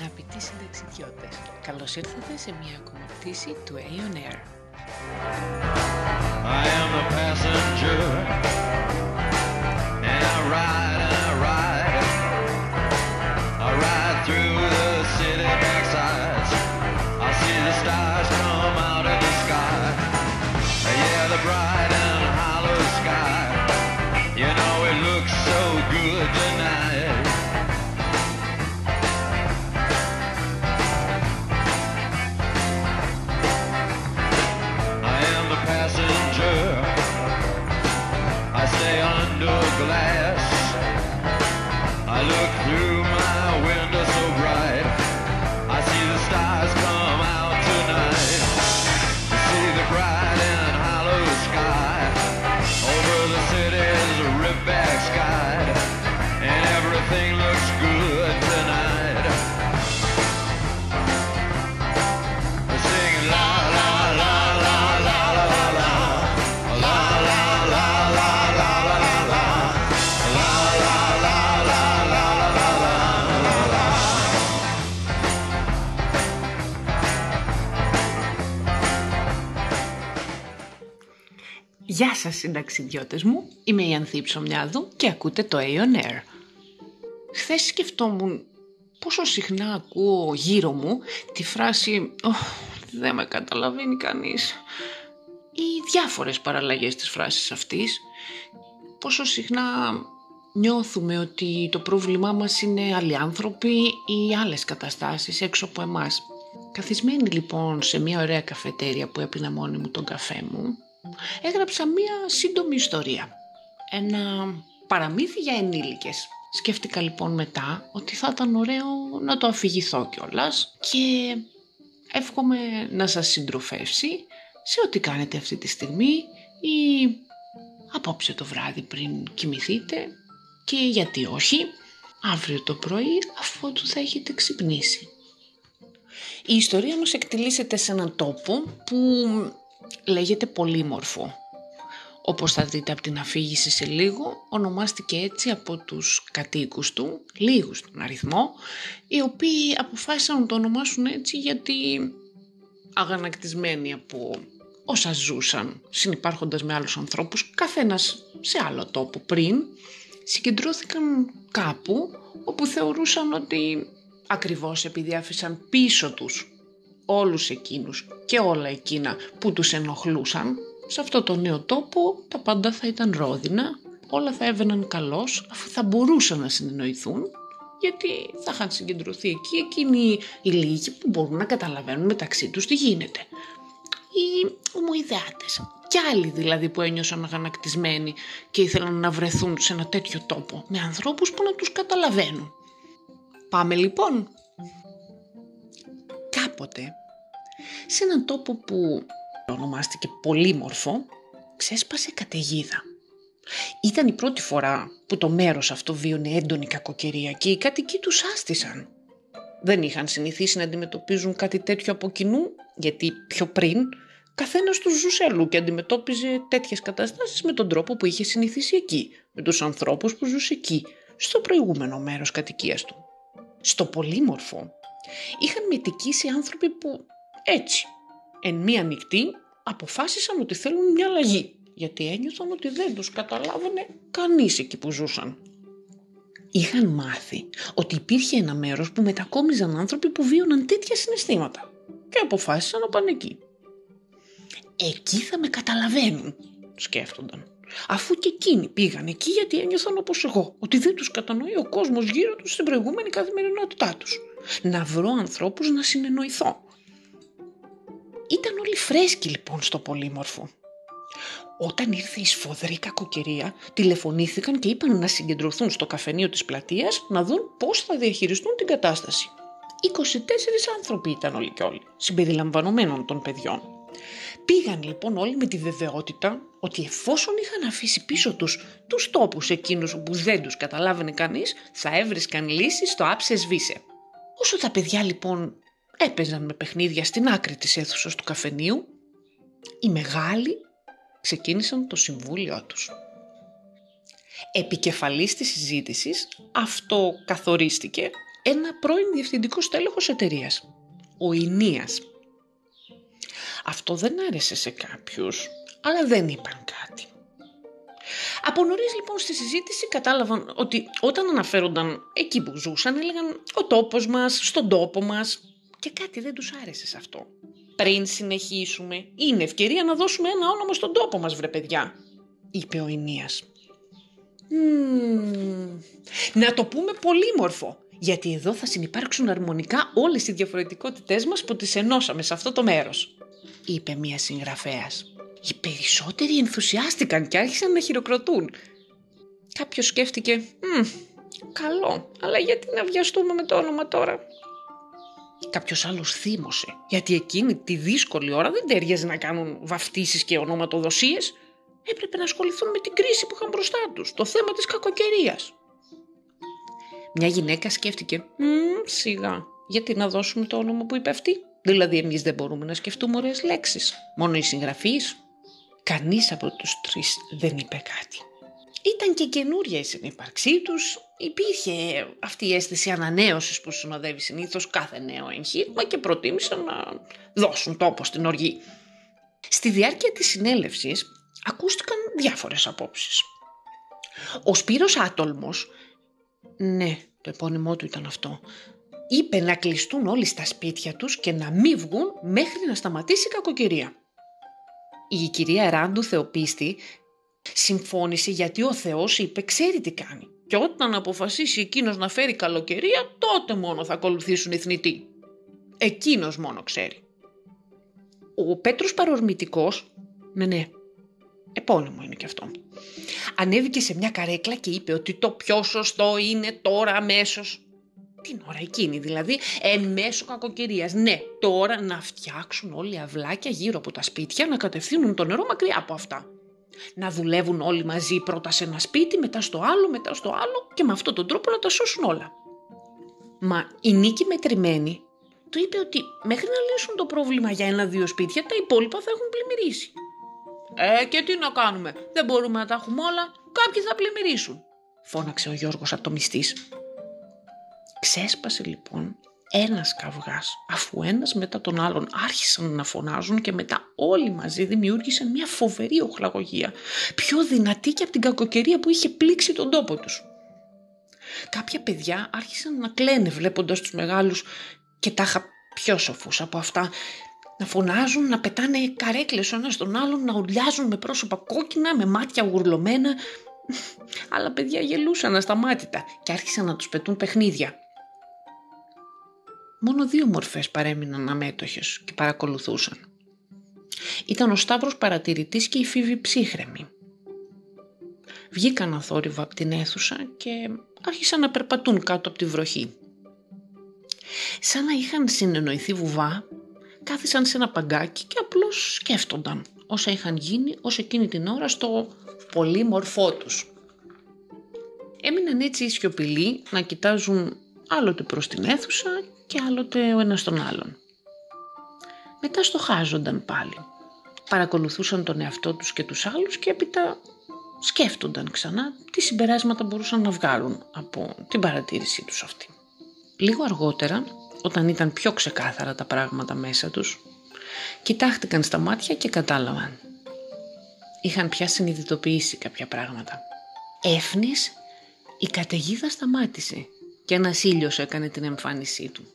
Αγαπητοί συνταξιδιώτες, καλώς ήρθατε σε μια ακόμα πτήση του Aeon Air. I am the passenger, glad. Σας συνταξιδιώτες μου, είμαι η Ανθή Ψωμιάδου και ακούτε το Aeon Air. Χθες σκεφτόμουν πόσο συχνά ακούω γύρω μου τη φράση «Ωχ, δεν με καταλαβαίνει κανείς» ή διάφορες παραλλαγές της φράσης αυτής. Πόσο συχνά νιώθουμε ότι το πρόβλημά μας είναι άλλοι άνθρωποι ή άλλες καταστάσεις έξω από εμάς. Καθισμένη λοιπόν σε μια ωραία καφετέρια που έπινα μόνη μου τον καφέ μου, έγραψα μία σύντομη ιστορία. Ένα παραμύθι για ενήλικες. Σκέφτηκα λοιπόν μετά ότι θα ήταν ωραίο να το αφηγηθώ κιόλας και εύχομαι να σας συντροφεύσει σε ό,τι κάνετε αυτή τη στιγμή ή απόψε το βράδυ πριν κοιμηθείτε και γιατί όχι αύριο το πρωί αφού του θα έχετε ξυπνήσει. Η ιστορία μας εκτελήσεται σε έναν τόπο που λέγεται Πολύμορφο. Όπως θα δείτε από την αφήγηση σε λίγο, ονομάστηκε έτσι από τους κατοίκους του, λίγους στον αριθμό, οι οποίοι αποφάσισαν να το ονομάσουν έτσι γιατί αγανακτισμένοι από όσα ζούσαν, συνυπάρχοντας με άλλους ανθρώπους, καθένας σε άλλο τόπο πριν, συγκεντρώθηκαν κάπου όπου θεωρούσαν ότι ακριβώς επειδή άφησαν πίσω τους όλους εκείνους και όλα εκείνα που τους ενοχλούσαν, σε αυτό το νέο τόπο τα πάντα θα ήταν ρόδινα, όλα θα έβαιναν καλώς αφού θα μπορούσαν να συνεννοηθούν γιατί θα είχαν συγκεντρωθεί εκεί εκείνοι οι λίγοι που μπορούν να καταλαβαίνουν μεταξύ τους τι γίνεται. Οι ομοειδεάτες και άλλοι δηλαδή που ένιωσαν αγανακτισμένοι και ήθελαν να βρεθούν σε ένα τέτοιο τόπο με ανθρώπους που να τους καταλαβαίνουν. Πάμε λοιπόν κάποτε σε έναν τόπο που ονομάστηκε Πολύμορφο ξέσπασε καταιγίδα. Ήταν η πρώτη φορά που το μέρος αυτό βίωνε έντονη κακοκαιρία και οι κατοικοί τους άστησαν. Δεν είχαν συνηθίσει να αντιμετωπίζουν κάτι τέτοιο από κοινού, γιατί πιο πριν καθένας τους ζούσε αλλού και αντιμετώπιζε τέτοιες καταστάσεις με τον τρόπο που είχε συνηθίσει εκεί, με τους ανθρώπους που ζούσε εκεί, στο προηγούμενο μέρος κατοικίας του. Στο Πολύμορφο είχαν μετικήσει άνθρωποι που έτσι, εν μία νυχτή, αποφάσισαν ότι θέλουν μια αλλαγή, γιατί ένιωθαν ότι δεν τους καταλάβαινε κανείς εκεί που ζούσαν. Είχαν μάθει ότι υπήρχε ένα μέρος που μετακόμιζαν άνθρωποι που βίωναν τέτοια συναισθήματα και αποφάσισαν να πάνε εκεί. Εκεί θα με καταλαβαίνουν, σκέφτονταν. Αφού και εκείνοι πήγαν εκεί γιατί ένιωθαν όπως εγώ, ότι δεν τους κατανοεί ο κόσμος γύρω τους στην προηγούμενη καθημερινότητά τους. Να βρω ανθρώπους να συνεννοηθώ. Ήταν όλοι φρέσκοι λοιπόν στο πολύμορφο. Όταν ήρθε η σφοδρή κακοκαιρία, τηλεφωνήθηκαν και είπαν να συγκεντρωθούν στο καφενείο της πλατείας να δουν πώς θα διαχειριστούν την κατάσταση. 24 άνθρωποι ήταν όλοι και όλοι, συμπεριλαμβανομένων των παιδιών. Πήγαν λοιπόν όλοι με τη βεβαιότητα ότι εφόσον είχαν αφήσει πίσω τους τους τόπους εκείνους που δεν τους καταλάβαινε κανείς, θα έβρισκαν λύσεις στο άψες σβήσε. Όσο τα παιδιά λοιπόν έπαιζαν με παιχνίδια στην άκρη της αίθουσας του καφενείου, οι μεγάλοι ξεκίνησαν το συμβούλιο τους. Επικεφαλής της συζήτησης αυτό καθορίστηκε ένα πρώην διευθυντικό στέλεχος εταιρείας, ο Ινίας. Αυτό δεν άρεσε σε κάποιους, αλλά δεν είπαν κάτι. Από νωρίς λοιπόν στη συζήτηση κατάλαβαν ότι όταν αναφέρονταν εκεί που ζούσαν έλεγαν ο τόπος μας, στον τόπο μας και κάτι δεν τους άρεσε σε αυτό. Πριν συνεχίσουμε, είναι ευκαιρία να δώσουμε ένα όνομα στον τόπο μας βρε παιδιά, είπε ο Ινίας. «Μμμ, να το πούμε πολύμορφο, γιατί εδώ θα συνεπάρξουν αρμονικά όλες οι διαφορετικότητές μας που τις ενώσαμε σε αυτό το μέρος, είπε μία συγγραφέας. Οι περισσότεροι ενθουσιάστηκαν και άρχισαν να χειροκροτούν. Κάποιος σκέφτηκε, «Μμ, καλό, αλλά γιατί να βιαστούμε με το όνομα τώρα». Κάποιος άλλος θύμωσε, γιατί εκείνη τη δύσκολη ώρα δεν τέριαζε να κάνουν βαφτίσεις και ονοματοδοσίες. Έπρεπε να ασχοληθούν με την κρίση που είχαν μπροστά τους, το θέμα της κακοκαιρίας. Μια γυναίκα σκέφτηκε, «Μμ, σιγά, γιατί να δώσουμε το όνομα που είπε αυτή; Δηλαδή εμείς δεν μπορούμε να σκεφτούμε ωραίες λέξεις, μόνο οι συγγραφείς. Κανείς από τους τρεις δεν είπε κάτι. Ήταν και καινούρια η συνύπαρξή τους, υπήρχε αυτή η αίσθηση ανανέωσης που συνοδεύει συνήθως κάθε νέο εγχείρημα και προτίμησαν να δώσουν τόπο στην οργή. Στη διάρκεια της συνέλευσης ακούστηκαν διάφορες απόψεις. Ο Σπύρος Άτολμος, ναι, το επώνυμό του ήταν αυτό, είπε να κλειστούν όλοι στα σπίτια τους και να μην βγουν μέχρι να σταματήσει η κακοκαιρία. Η κυρία Ράντου Θεοπίστη συμφώνησε γιατί ο Θεός είπε ξέρει τι κάνει και όταν αποφασίσει εκείνος να φέρει καλοκαιρία τότε μόνο θα ακολουθήσουν οι θνητοί. Εκείνος μόνο ξέρει. Ο Πέτρος Παρορμητικός, ναι ναι, επώνυμο είναι και αυτό, ανέβηκε σε μια καρέκλα και είπε ότι το πιο σωστό είναι τώρα αμέσως την ώρα εκείνη δηλαδή, εν μέσω κακοκαιρίας. Ναι, τώρα να φτιάξουν όλοι αυλάκια γύρω από τα σπίτια, να κατευθύνουν το νερό μακριά από αυτά. Να δουλεύουν όλοι μαζί πρώτα σε ένα σπίτι, μετά στο άλλο, μετά στο άλλο και με αυτόν τον τρόπο να τα σώσουν όλα. Μα η Νίκη μετρημένη του είπε ότι μέχρι να λύσουν το πρόβλημα για ένα-δύο σπίτια, τα υπόλοιπα θα έχουν πλημμυρίσει. Ε, και τι να κάνουμε, δεν μπορούμε να τα έχουμε όλα, κάποιοι θα πλημμυρίσουν, φώναξε ο Γιώργος ατομιστής. Ξέσπασε λοιπόν ένας καυγάς, αφού ένας μετά τον άλλον άρχισαν να φωνάζουν και μετά όλοι μαζί δημιούργησαν μια φοβερή οχλαγωγία, πιο δυνατή και από την κακοκαιρία που είχε πλήξει τον τόπο τους. Κάποια παιδιά άρχισαν να κλαίνε βλέποντας τους μεγάλους και τάχα πιο σοφούς από αυτά, να φωνάζουν, να πετάνε καρέκλες ο ένας τον άλλον, να ουρλιάζουν με πρόσωπα κόκκινα, με μάτια γουρλωμένα. Αλλά παιδιά γελούσαν ασταμάτητα και άρχισαν να τους πετούν παιχνίδια. Μόνο δύο μορφές παρέμειναν αμέτωχες και παρακολουθούσαν. Ήταν ο Σταύρος παρατηρητής και η Φίβη ψύχρεμη. Βγήκαν αθόρυβα από την αίθουσα και άρχισαν να περπατούν κάτω από τη βροχή. Σαν να είχαν συνεννοηθεί βουβά, κάθισαν σε ένα παγκάκι και απλώς σκέφτονταν όσα είχαν γίνει ως εκείνη την ώρα στο πολύ μορφό τους. Έμειναν έτσι σιωπηλοί να κοιτάζουν άλλοτε προς την αίθουσα και άλλοτε ο ένας τον άλλον. Μετά στοχάζονταν πάλι. Παρακολουθούσαν τον εαυτό τους και τους άλλους και έπειτα σκέφτονταν ξανά τι συμπεράσματα μπορούσαν να βγάλουν από την παρατήρησή τους αυτή. Λίγο αργότερα, όταν ήταν πιο ξεκάθαρα τα πράγματα μέσα τους, κοιτάχτηκαν στα μάτια και κατάλαβαν. Είχαν πια συνειδητοποιήσει κάποια πράγματα. Έφνης, η καταιγίδα σταμάτησε και ένας ήλιος έκανε την εμφάνισή του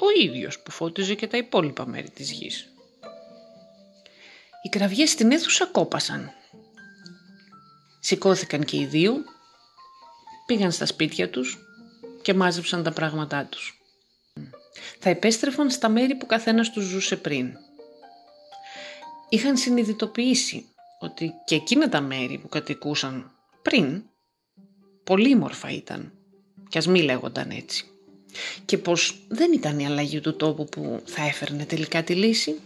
ο ίδιος που φώτιζε και τα υπόλοιπα μέρη της γης. Οι κραυγές στην αίθουσα κόπασαν. Σηκώθηκαν και οι δύο, πήγαν στα σπίτια τους και μάζεψαν τα πράγματά τους. Θα επέστρεφαν στα μέρη που καθένας τους ζούσε πριν. Είχαν συνειδητοποιήσει ότι και εκείνα τα μέρη που κατοικούσαν πριν πολύμορφα ήταν κι ας μη λέγονταν έτσι και πως δεν ήταν η αλλαγή του τόπου που θα έφερνε τελικά τη λύση.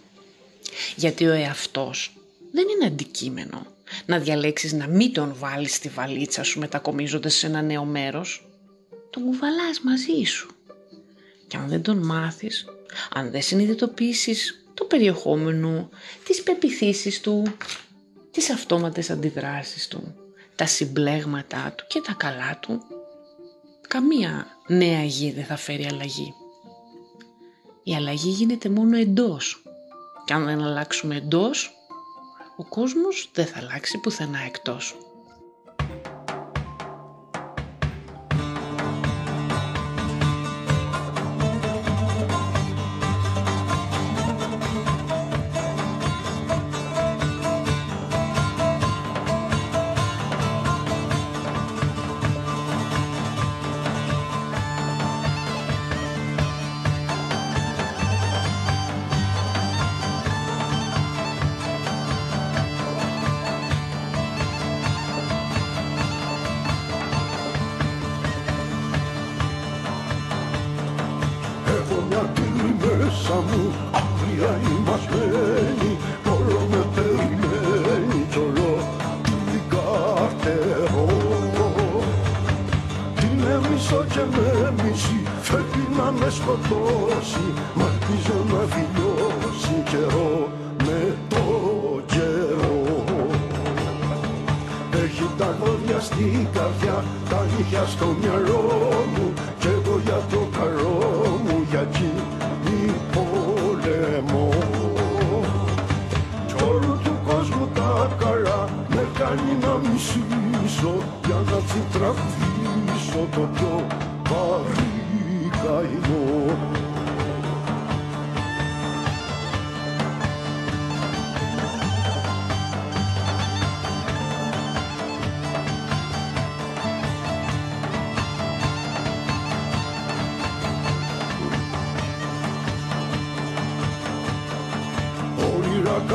Γιατί ο εαυτός δεν είναι αντικείμενο να διαλέξεις να μην τον βάλεις στη βαλίτσα σου μετακομίζοντας σε ένα νέο μέρος. Τον κουβαλάς μαζί σου. Και αν δεν τον μάθεις, αν δεν συνειδητοποιήσεις το περιεχόμενο, τις πεπιθήσεις του, τις αυτόματες αντιδράσεις του, τα συμπλέγματά του και τα καλά του, καμία νέα γη δεν θα φέρει αλλαγή. Η αλλαγή γίνεται μόνο εντός. Και αν δεν αλλάξουμε εντός, ο κόσμος δεν θα αλλάξει πουθενά εκτός. Μια πύλη μέσα μου, άγρια ημασμένη Όλο με περιμένει κι όλο την καρτερώ Την έμισο και με μισή, φεύγει να με σκοτώσει Μ' ελπίζω να φιλιώσει καιρό με το καιρό. Έχει τα δόντια στην καρδιά, τα νύχια στο μυαλό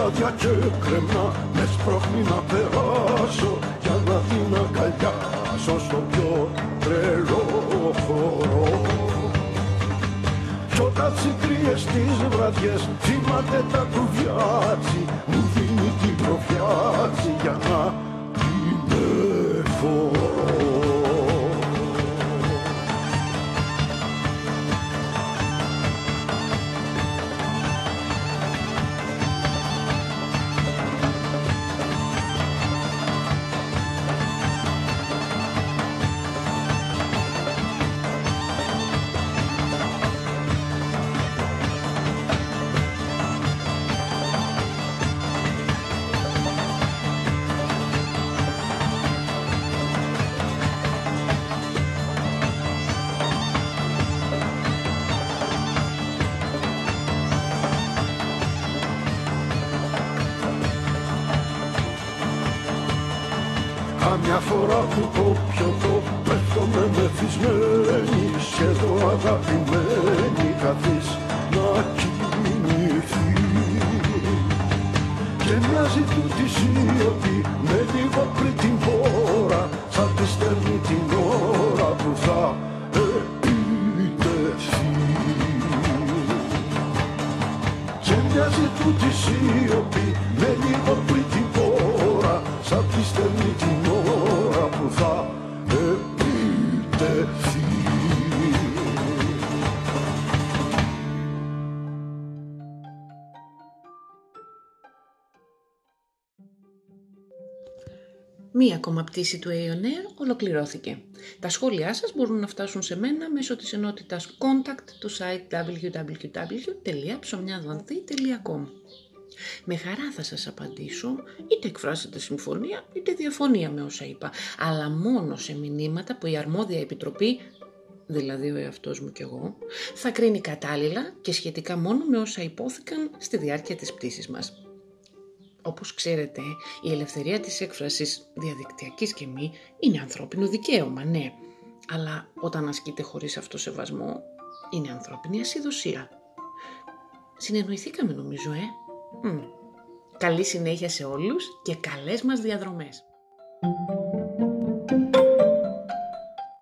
Όνειρα κάτια και κρεμνά με σπρώχνει να περάσω για να την αγκαλιάσω στο πιο τρελό χώρο Κι όταν τσικρίες τις βραδιές θυμάται τα κουβιάτσι μου δίνει την προφιάτσι για να Καμιά φορά που το πιωτό πέφτω με μεθυσμένη Σχεδόν αγαπημένη καθείς να κοιμηθείς. Και μοιάζει του τη σιωπή με λίγο Μία ακόμα πτήση του Aeon Air ολοκληρώθηκε. Τα σχόλιά σας μπορούν να φτάσουν σε μένα μέσω της ενότητας contact του site www.ψωμιαδοανθή.com Με χαρά θα σας απαντήσω, είτε εκφράσετε συμφωνία, είτε διαφωνία με όσα είπα, αλλά μόνο σε μηνύματα που η αρμόδια επιτροπή, δηλαδή ο εαυτός μου κι εγώ, θα κρίνει κατάλληλα και σχετικά μόνο με όσα υπόθηκαν στη διάρκεια της πτήσης μας. Όπως ξέρετε, η ελευθερία της έκφρασης διαδικτυακής και μη είναι ανθρώπινο δικαίωμα, ναι. Αλλά όταν ασκείται χωρίς αυτό σεβασμό, είναι ανθρώπινη ασυδοσία. Συνεννοηθήκαμε νομίζω, ε. Μμ. Καλή συνέχεια σε όλους και καλές μας διαδρομές.